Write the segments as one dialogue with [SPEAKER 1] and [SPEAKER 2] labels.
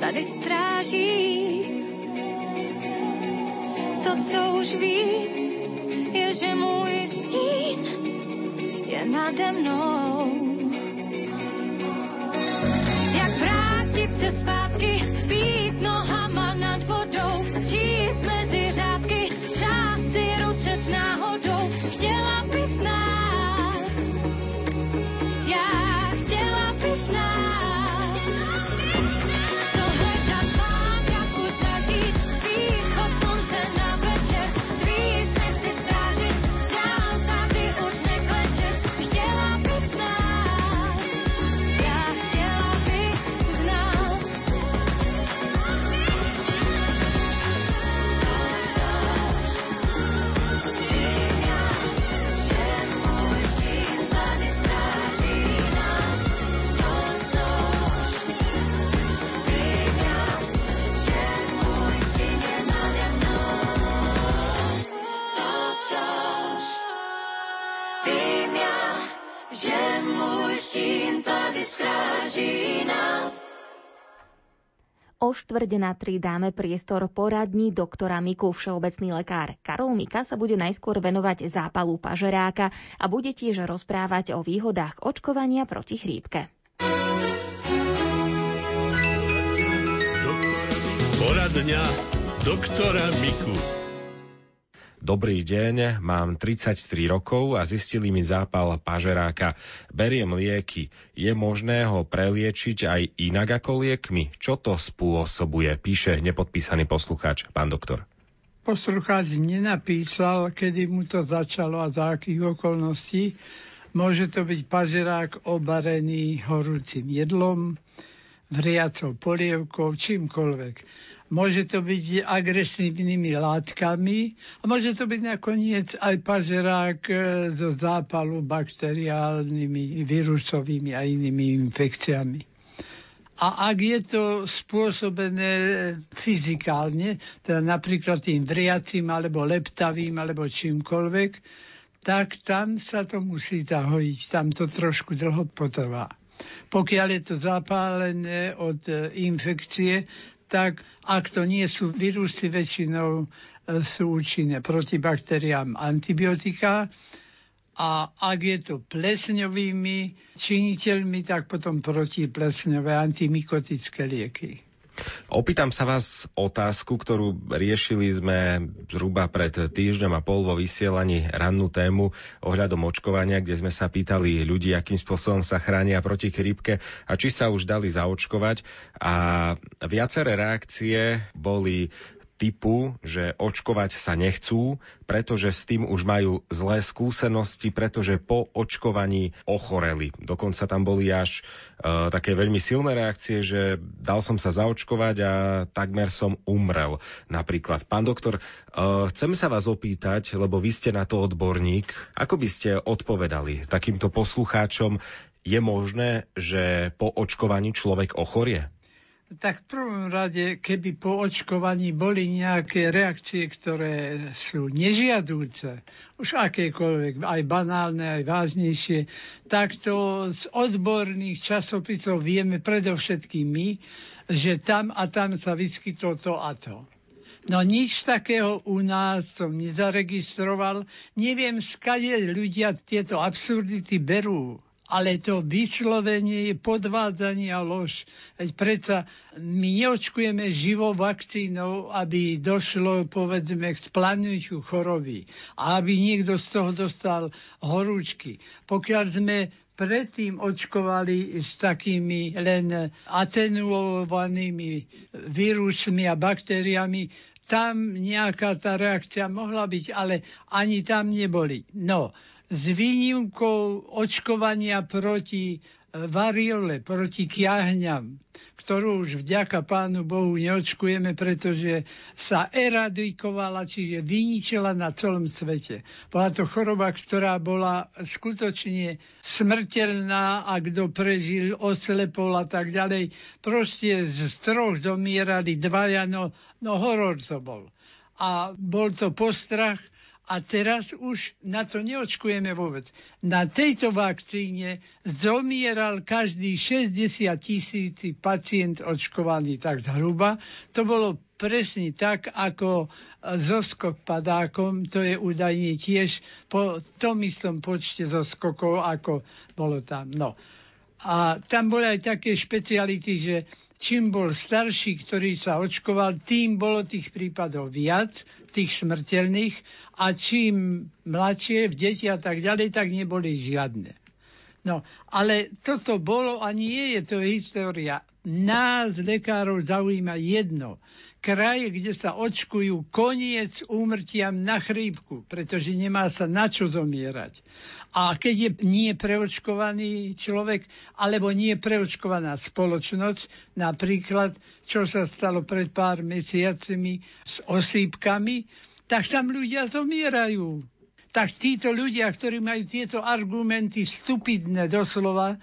[SPEAKER 1] tady stráží. To, co už vím, je, že můj stín je nade mnou. Jak vrátit se zpátky,
[SPEAKER 2] O štvrť na dáme priestor poradní doktora Miku. Všeobecný lekár Karol Mika sa bude najskôr venovať zápalu pažeráka a bude tiež rozprávať o výhodách očkovania proti chrípke.
[SPEAKER 3] Poradňa doktora Miku.
[SPEAKER 4] Dobrý deň, mám 33 rokov a zistili mi zápal pažeráka. Beriem lieky. Je možné ho preliečiť aj inak ako liekmi? Čo to spôsobuje? Píše nepodpísaný poslucháč, pán doktor.
[SPEAKER 5] Poslucháč nenapísal, kedy mu to začalo a za akých okolností. Môže to byť pažerák obarený horúcim jedlom, vriacou polievkou, čímkoľvek. Môže to byť agresívnymi látkami a môže to byť nakoniec aj pažerák e, zo zápalu bakteriálnymi, vírusovými a inými infekciami. A ak je to spôsobené fyzikálne, teda napríklad tým vriacím, alebo leptavým, alebo čímkoľvek, tak tam sa to musí zahojiť. Tam to trošku dlho potrvá. Pokiaľ je to zapálené od e, infekcie, tak ak to nie sú vírusy, väčšinou e, sú účinné proti baktériám antibiotika. A ak je to plesňovými činiteľmi, tak potom protiplesňové antimikotické lieky.
[SPEAKER 4] Opýtam sa vás otázku, ktorú riešili sme zhruba pred týždňom a pol vo vysielaní rannú tému ohľadom očkovania, kde sme sa pýtali ľudí, akým spôsobom sa chránia proti chrípke a či sa už dali zaočkovať. A viaceré reakcie boli typu, že očkovať sa nechcú, pretože s tým už majú zlé skúsenosti, pretože po očkovaní ochoreli. Dokonca tam boli až e, také veľmi silné reakcie, že dal som sa zaočkovať a takmer som umrel. Napríklad. Pán doktor, e, chcem sa vás opýtať, lebo vy ste na to odborník, ako by ste odpovedali takýmto poslucháčom, je možné, že po očkovaní človek ochorie?
[SPEAKER 5] Tak v prvom rade, keby po očkovaní boli nejaké reakcie, ktoré sú nežiadúce, už akékoľvek, aj banálne, aj vážnejšie, tak to z odborných časopisov vieme predovšetkým my, že tam a tam sa vyskytlo to a to. No nič takého u nás som nezaregistroval. Neviem, skade ľudia tieto absurdity berú ale to vyslovenie je podvádzanie a lož. Veď predsa my neočkujeme živou vakcínou, aby došlo, povedzme, k splánutiu choroby a aby niekto z toho dostal horúčky. Pokiaľ sme predtým očkovali s takými len atenuovanými vírusmi a baktériami, tam nejaká tá reakcia mohla byť, ale ani tam neboli. No, s výnimkou očkovania proti e, variole, proti kiahňam, ktorú už vďaka Pánu Bohu neočkujeme, pretože sa eradikovala, čiže vyničila na celom svete. Bola to choroba, ktorá bola skutočne smrteľná a kto prežil, oslepol a tak ďalej. Proste z troch domierali dvaja, no, no horor to bol. A bol to postrach, a teraz už na to neočkujeme vôbec. Na tejto vakcíne zomieral každý 60 tisíc pacient očkovaný tak hruba. To bolo presne tak, ako so skok padákom, to je údajne tiež po tom istom počte zo skokov, ako bolo tam. No. A tam boli aj také špeciality, že čím bol starší, ktorý sa očkoval, tým bolo tých prípadov viac, tých smrteľných a čím mladšie, deti a tak ďalej, tak neboli žiadne. No, ale toto bolo a nie je to história. Nás, lekárov, zaujíma jedno kraje, kde sa očkujú koniec úmrtiam na chrípku, pretože nemá sa na čo zomierať. A keď je nie preočkovaný človek, alebo nie preočkovaná spoločnosť, napríklad, čo sa stalo pred pár mesiacmi s osýpkami, tak tam ľudia zomierajú. Tak títo ľudia, ktorí majú tieto argumenty stupidné doslova,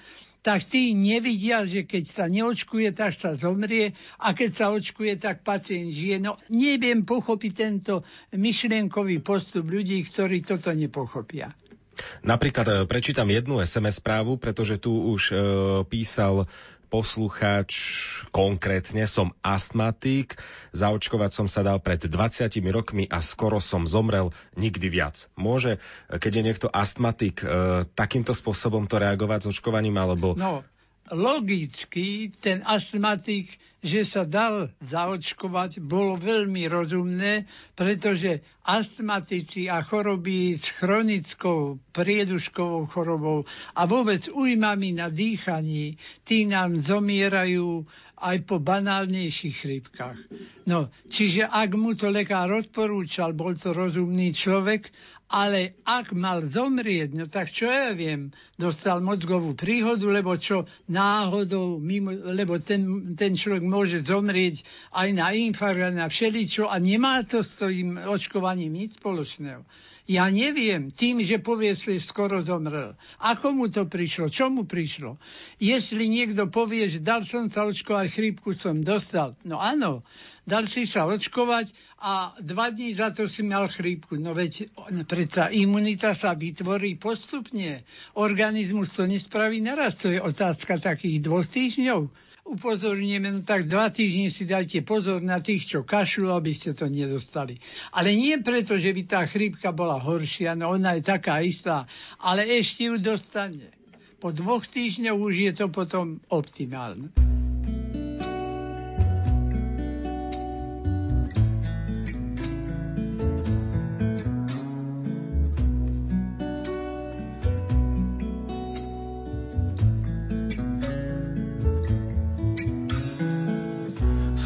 [SPEAKER 5] tak tí nevidia, že keď sa neočkuje, tak sa zomrie a keď sa očkuje, tak pacient žije. No neviem pochopiť tento myšlienkový postup ľudí, ktorí toto nepochopia.
[SPEAKER 4] Napríklad e, prečítam jednu SMS správu, pretože tu už e, písal poslucháč konkrétne, som astmatik, zaočkovať som sa dal pred 20 rokmi a skoro som zomrel nikdy viac. Môže, keď je niekto astmatik, e, takýmto spôsobom to reagovať s očkovaním, alebo...
[SPEAKER 5] No, logicky ten astmatik, že sa dal zaočkovať, bolo veľmi rozumné, pretože astmatici a choroby s chronickou prieduškovou chorobou a vôbec ujmami na dýchaní, tí nám zomierajú aj po banálnejších chrípkach. No, čiže ak mu to lekár odporúčal, bol to rozumný človek ale ak mal zomrieť, no tak čo ja viem, dostal mozgovú príhodu, lebo čo náhodou, mimo, lebo ten, ten človek môže zomrieť aj na infarkt, na všeličo a nemá to s tým očkovaním nič spoločného. Ja neviem, tým, že povie skoro zomrel. Ako mu to prišlo? Čo mu prišlo? Jestli niekto povie, že dal som sa očkovať, chrípku som dostal. No áno, dal si sa očkovať a dva dní za to si mal chrípku. No veď predsa imunita sa vytvorí postupne. Organizmus to nespraví naraz. To je otázka takých dvoch týždňov upozorníme, no tak dva týždne si dajte pozor na tých, čo kašľú, aby ste to nedostali. Ale nie preto, že by tá chrípka bola horšia, no ona je taká istá, ale ešte ju dostane. Po dvoch týždňoch už je to potom optimálne.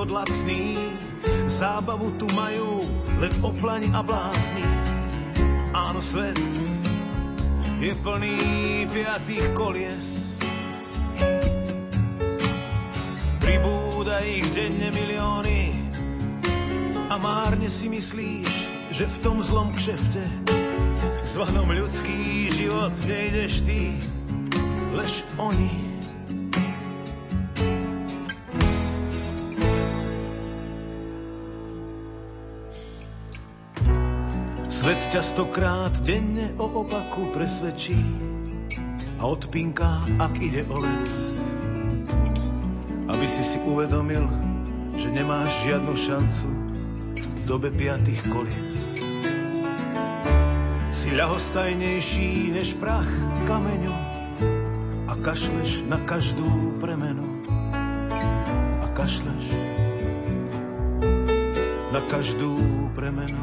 [SPEAKER 6] Život lacný, zábavu tu majú len oplani a blázni. Áno, svet je plný piatých kolies. Pribúda ich denne milióny a márne si myslíš, že v tom zlom kšefte zvanom ľudský život nejdeš ty, lež oni. Svet častokrát denne o opaku presvedčí a odpinká, ak ide o let. Aby si si uvedomil, že nemáš žiadnu šancu v dobe piatých kolies. Si ľahostajnejší než prach v kameňu a kašleš na každú premenu. A kašleš na každú premenu.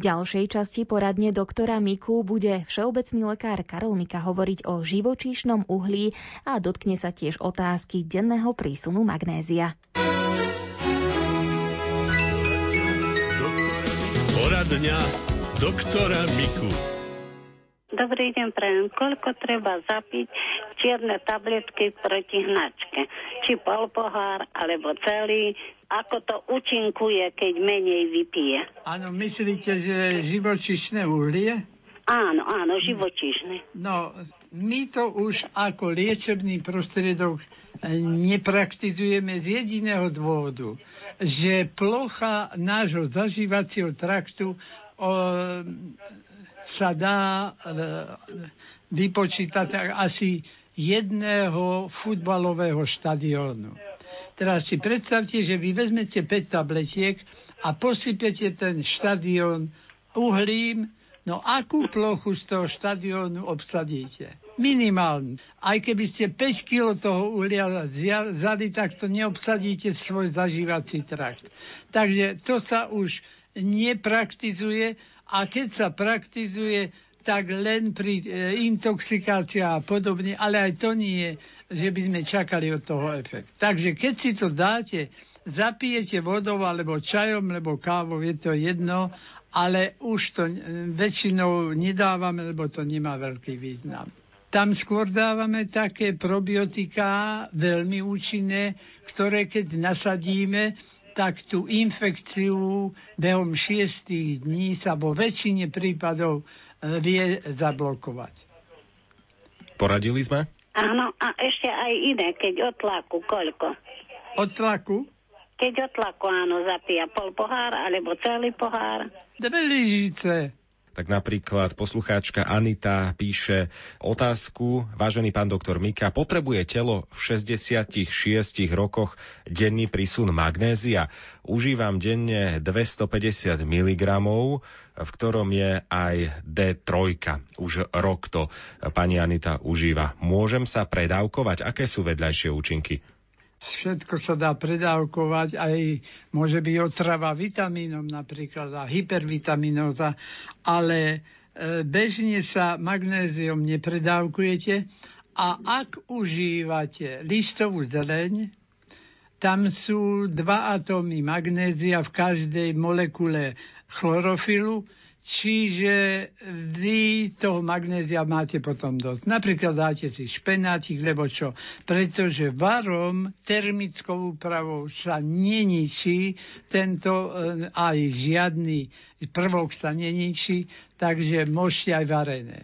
[SPEAKER 2] Ďalšej časti poradne doktora Miku bude všeobecný lekár Karol Mika hovoriť o živočíšnom uhlí a dotkne sa tiež otázky denného prísunu magnézia.
[SPEAKER 3] Poradňa doktora Miku.
[SPEAKER 7] Dobrý deň, prajem. Koľko treba zapiť čierne tabletky proti hnačke? Či pol pohár, alebo celý, ako to účinkuje, keď menej vypije.
[SPEAKER 5] Áno, myslíte, že živočišné uhlie?
[SPEAKER 7] Áno, áno, živočišné.
[SPEAKER 5] No, my to už ako liečebný prostriedok eh, nepraktizujeme z jediného dôvodu, že plocha nášho zažívacieho traktu o, sa dá e, vypočítať asi jedného futbalového štadiónu. Teraz si predstavte, že vy vezmete 5 tabletiek a posypete ten štadión uhlím, no akú plochu z toho štadiónu obsadíte? Minimálne. Aj keby ste 5 kg toho uhlia vzali, tak to neobsadíte svoj zažívací trakt. Takže to sa už nepraktizuje a keď sa praktizuje, tak len pri e, intoxikácii a podobne, ale aj to nie, že by sme čakali od toho efekt. Takže keď si to dáte, zapijete vodou alebo čajom, alebo kávou, je to jedno, ale už to e, väčšinou nedávame, lebo to nemá veľký význam. Tam skôr dávame také probiotika, veľmi účinné, ktoré keď nasadíme, tak tú infekciu behom šiestých dní sa vo väčšine prípadov vie zablokovať.
[SPEAKER 4] Poradili sme?
[SPEAKER 7] Áno, a ešte aj iné, keď od tlaku, koľko?
[SPEAKER 5] Od tlaku?
[SPEAKER 7] Keď od tlaku, áno, zapíja pol pohár alebo celý pohár.
[SPEAKER 5] Dve lyžice.
[SPEAKER 4] Tak napríklad poslucháčka Anita píše otázku, vážený pán doktor Mika, potrebuje telo v 66 rokoch denný prísun magnézia? Užívam denne 250 mg, v ktorom je aj D3. Už rok to pani Anita užíva. Môžem sa predávkovať? Aké sú vedľajšie účinky?
[SPEAKER 5] Všetko sa dá predávkovať, aj môže byť otrava vitamínom napríklad a hypervitaminóza, ale e, bežne sa magnézium nepredávkujete a ak užívate listovú zeleň, tam sú dva atómy magnézia v každej molekule chlorofilu, Čiže vy toho magnézia máte potom dosť. Napríklad dáte si špenátik, lebo čo? Pretože varom termickou úpravou sa neničí tento e, aj žiadny prvok sa neničí, takže môžete aj varené.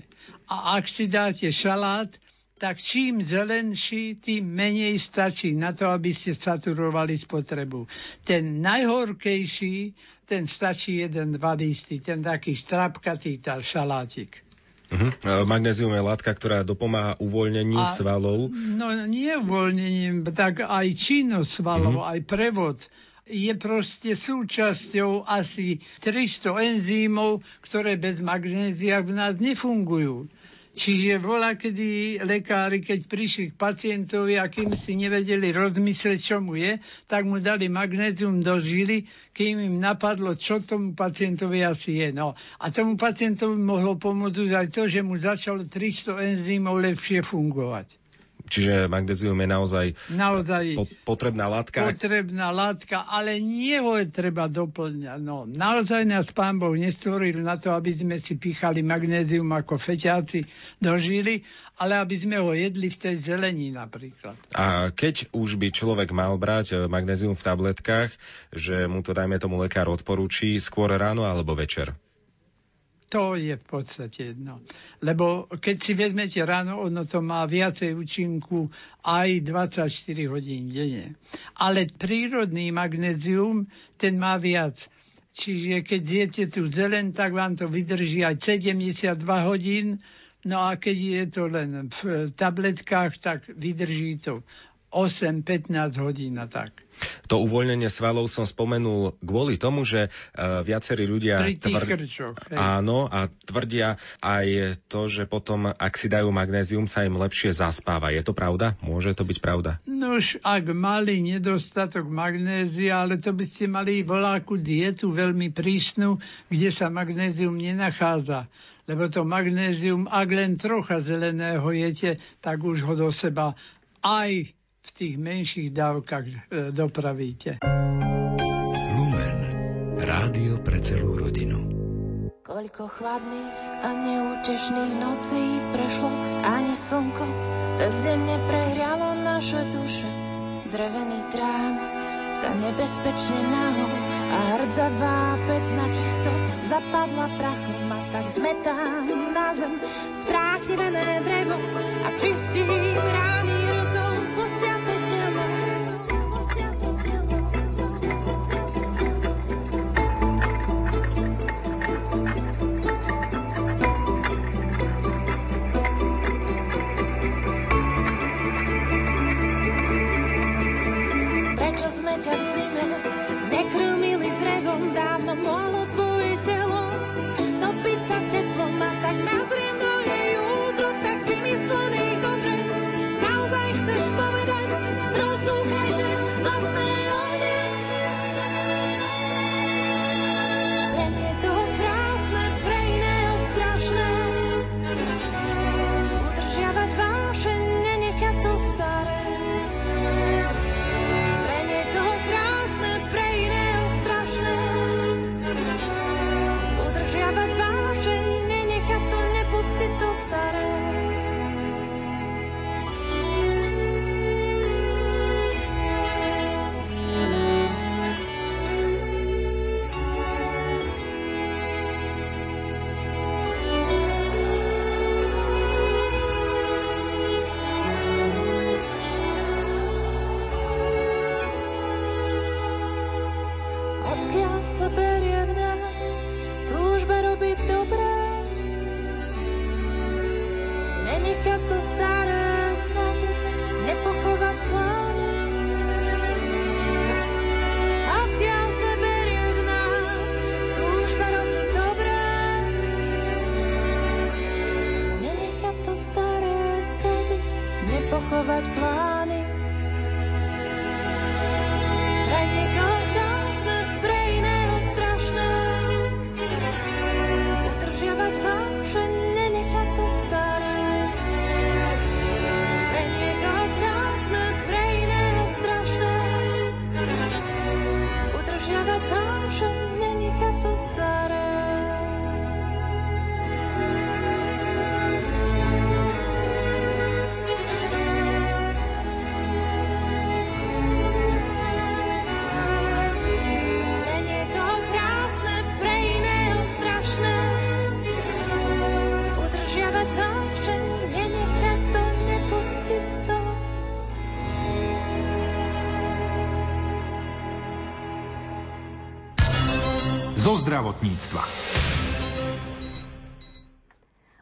[SPEAKER 5] A ak si dáte šalát, tak čím zelenší, tým menej stačí na to, aby ste saturovali spotrebu. Ten najhorkejší, ten stačí jeden, dva listy, ten taký strapkatý tá šalátik.
[SPEAKER 4] Uh-huh. Magnézium je látka, ktorá dopomáha uvoľneniu a, svalov.
[SPEAKER 5] No nie uvoľnením, tak aj činnosť svalov, uh-huh. aj prevod je proste súčasťou asi 300 enzýmov, ktoré bez magnézia v nás nefungujú. Čiže bola, kedy lekári, keď prišli k pacientovi a kým si nevedeli rozmysleť, čo mu je, tak mu dali magnézium do žily, kým im napadlo, čo tomu pacientovi asi je. No. A tomu pacientovi mohlo pomôcť aj to, že mu začalo 300 enzymov lepšie fungovať.
[SPEAKER 4] Čiže magnézium je naozaj, naozaj po, potrebná látka.
[SPEAKER 5] Potrebná látka, ale nie ho je treba doplňať. No, naozaj nás pán Boh nestvoril na to, aby sme si pichali magnézium ako feťáci do žily, ale aby sme ho jedli v tej zelení napríklad.
[SPEAKER 4] A keď už by človek mal brať eh, magnézium v tabletkách, že mu to dajme tomu lekár odporúči skôr ráno alebo večer?
[SPEAKER 5] To je v podstate jedno. Lebo keď si vezmete ráno, ono to má viacej účinku aj 24 hodín denne. Ale prírodný magnézium, ten má viac. Čiže keď jete tu zelen, tak vám to vydrží aj 72 hodín. No a keď je to len v tabletkách, tak vydrží to 8-15 hodín a tak.
[SPEAKER 4] To uvoľnenie svalov som spomenul kvôli tomu, že uh, viacerí ľudia
[SPEAKER 5] tvr... krčoch,
[SPEAKER 4] áno, a tvrdia aj to, že potom, ak si dajú magnézium, sa im lepšie zaspáva. Je to pravda? Môže to byť pravda?
[SPEAKER 5] No už ak mali nedostatok magnézia, ale to by ste mali voláku dietu veľmi prísnu, kde sa magnézium nenachádza lebo to magnézium, ak len trocha zeleného jete, tak už ho do seba aj v tých menších dávkach e, dopravíte.
[SPEAKER 8] Lumen. Rádio pre celú rodinu.
[SPEAKER 1] Koľko chladných a neútešných nocí prešlo, ani slnko cez zem neprehrialo naše duše. Drevený trám sa nebezpečne nahol a hrdzavá pec na čisto zapadla prachom a tak zmetám na zem spráchnivené drevo a čistím rány ťa v zime nekrmili? drevom, stars without planning
[SPEAKER 9] zo zdravotníctva.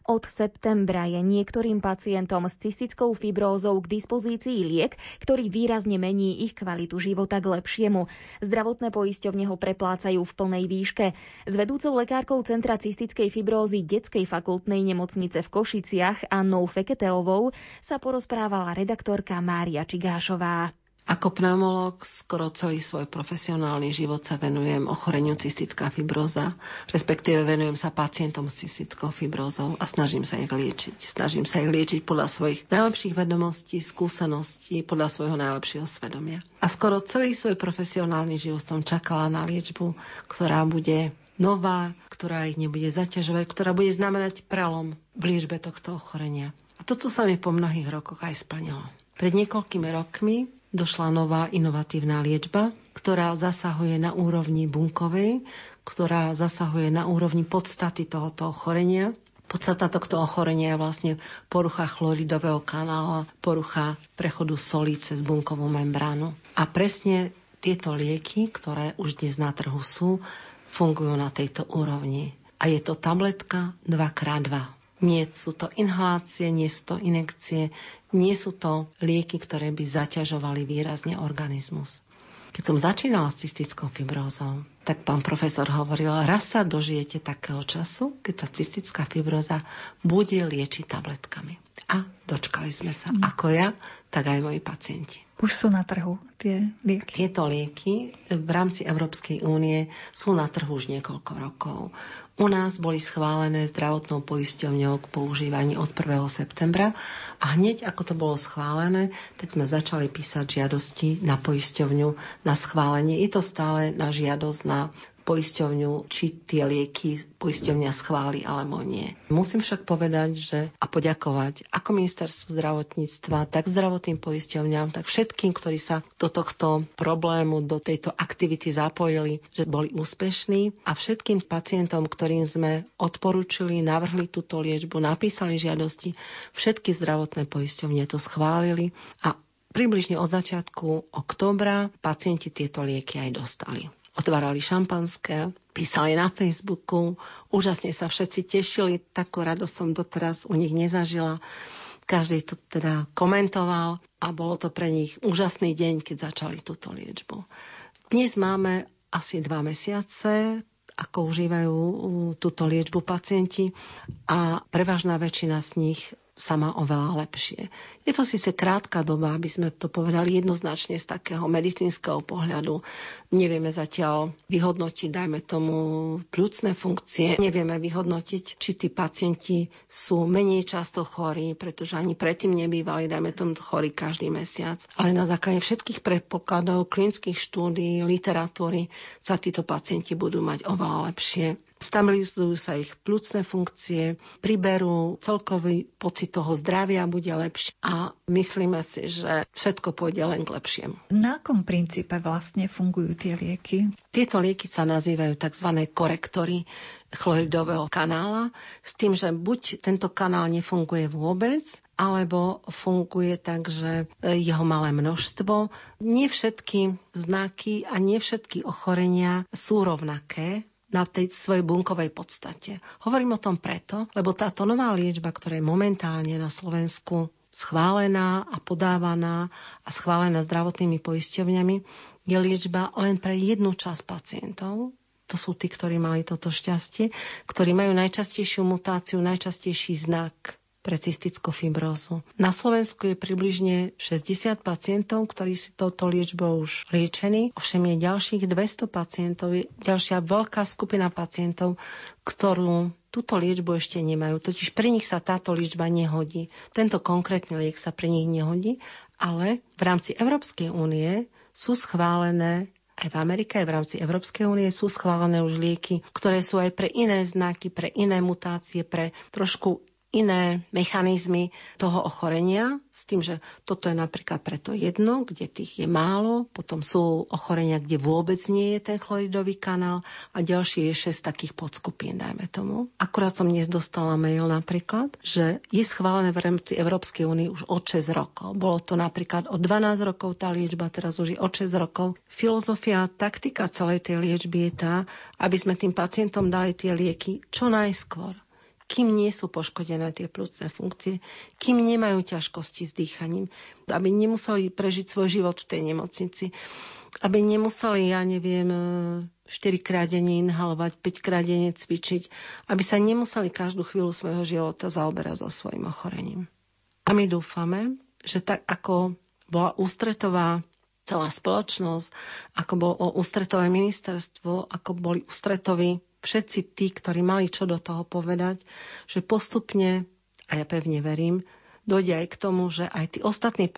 [SPEAKER 2] Od septembra je niektorým pacientom s cystickou fibrózou k dispozícii liek, ktorý výrazne mení ich kvalitu života k lepšiemu. Zdravotné poisťovne ho preplácajú v plnej výške. S vedúcou lekárkou Centra cystickej fibrózy Detskej fakultnej nemocnice v Košiciach Annou Feketeovou sa porozprávala redaktorka Mária Čigášová.
[SPEAKER 10] Ako pneumolog skoro celý svoj profesionálny život sa venujem ochoreniu cystická fibroza, respektíve venujem sa pacientom s cystickou fibrózou a snažím sa ich liečiť. Snažím sa ich liečiť podľa svojich najlepších vedomostí, skúseností, podľa svojho najlepšieho svedomia. A skoro celý svoj profesionálny život som čakala na liečbu, ktorá bude nová, ktorá ich nebude zaťažovať, ktorá bude znamenať prelom v liečbe tohto ochorenia. A toto sa mi po mnohých rokoch aj splnilo. Pred niekoľkými rokmi došla nová inovatívna liečba, ktorá zasahuje na úrovni bunkovej, ktorá zasahuje na úrovni podstaty tohoto ochorenia. Podstata tohto ochorenia je vlastne porucha chloridového kanála, porucha prechodu solí cez bunkovú membránu. A presne tieto lieky, ktoré už dnes na trhu sú, fungujú na tejto úrovni. A je to tabletka 2x2. Nie sú to inhalácie, nie sú to inekcie, nie sú to lieky, ktoré by zaťažovali výrazne organizmus. Keď som začínala s cystickou fibrózou, tak pán profesor hovoril, raz sa dožijete takého času, keď tá cystická fibróza bude liečiť tabletkami. A dočkali sme sa, mm. ako ja, tak aj moji pacienti.
[SPEAKER 11] Už sú na trhu tie lieky?
[SPEAKER 10] Tieto lieky v rámci Európskej únie sú na trhu už niekoľko rokov. U nás boli schválené zdravotnou poisťovňou k používaní od 1. septembra a hneď ako to bolo schválené, tak sme začali písať žiadosti na poisťovňu na schválenie. Je to stále na žiadosť na poisťovňu, či tie lieky poisťovňa schváli alebo nie. Musím však povedať, že a poďakovať ako ministerstvu zdravotníctva, tak zdravotným poisťovňam, tak všetkým, ktorí sa do tohto problému, do tejto aktivity zapojili, že boli úspešní a všetkým pacientom, ktorým sme odporúčili, navrhli túto liečbu, napísali žiadosti, všetky zdravotné poisťovne to schválili a približne od začiatku októbra pacienti tieto lieky aj dostali otvárali šampanské, písali na Facebooku, úžasne sa všetci tešili, takú radosť som doteraz u nich nezažila. Každý to teda komentoval a bolo to pre nich úžasný deň, keď začali túto liečbu. Dnes máme asi dva mesiace, ako užívajú túto liečbu pacienti a prevažná väčšina z nich sa má oveľa lepšie. Je to síce krátka doba, aby sme to povedali jednoznačne z takého medicínskeho pohľadu. Nevieme zatiaľ vyhodnotiť, dajme tomu, plúcne funkcie. Nevieme vyhodnotiť, či tí pacienti sú menej často chorí, pretože ani predtým nebývali, dajme tomu, chorí každý mesiac. Ale na základe všetkých predpokladov, klinických štúdí, literatúry sa títo pacienti budú mať oveľa lepšie stabilizujú sa ich plúcne funkcie, priberú, celkový pocit toho zdravia bude lepší a myslíme si, že všetko pôjde len k lepšiemu.
[SPEAKER 11] Na akom princípe vlastne fungujú tie lieky?
[SPEAKER 10] Tieto lieky sa nazývajú tzv. korektory chloridového kanála, s tým, že buď tento kanál nefunguje vôbec, alebo funguje tak, že jeho malé množstvo. Nie všetky znaky a nie všetky ochorenia sú rovnaké na tej svojej bunkovej podstate. Hovorím o tom preto, lebo táto nová liečba, ktorá je momentálne na Slovensku schválená a podávaná a schválená zdravotnými poisťovňami, je liečba len pre jednu časť pacientov. To sú tí, ktorí mali toto šťastie, ktorí majú najčastejšiu mutáciu, najčastejší znak pre cystickú fibrózu. Na Slovensku je približne 60 pacientov, ktorí si touto liečbou už liečení. Ovšem je ďalších 200 pacientov, je ďalšia veľká skupina pacientov, ktorú túto liečbu ešte nemajú. Totiž pre nich sa táto liečba nehodí. Tento konkrétny liek sa pre nich nehodí, ale v rámci Európskej únie sú schválené aj v Amerike, aj v rámci Európskej únie sú schválené už lieky, ktoré sú aj pre iné znaky, pre iné mutácie, pre trošku iné mechanizmy toho ochorenia, s tým, že toto je napríklad preto jedno, kde tých je málo, potom sú ochorenia, kde vôbec nie je ten chloridový kanál a ďalšie je 6 takých podskupín, dajme tomu. Akurát som dnes dostala mail napríklad, že je schválené v rámci Európskej únie už od 6 rokov. Bolo to napríklad od 12 rokov tá liečba, teraz už je od 6 rokov. Filozofia, taktika celej tej liečby je tá, aby sme tým pacientom dali tie lieky čo najskôr kým nie sú poškodené tie plúcne funkcie, kým nemajú ťažkosti s dýchaním, aby nemuseli prežiť svoj život v tej nemocnici, aby nemuseli, ja neviem, 4 krát denne inhalovať, 5 krát denne cvičiť, aby sa nemuseli každú chvíľu svojho života zaoberať so svojim ochorením. A my dúfame, že tak ako bola ústretová celá spoločnosť, ako bolo ústretové ministerstvo, ako boli ústretoví všetci tí, ktorí mali čo do toho povedať, že postupne, a ja pevne verím, dojde aj k tomu, že aj tí ostatní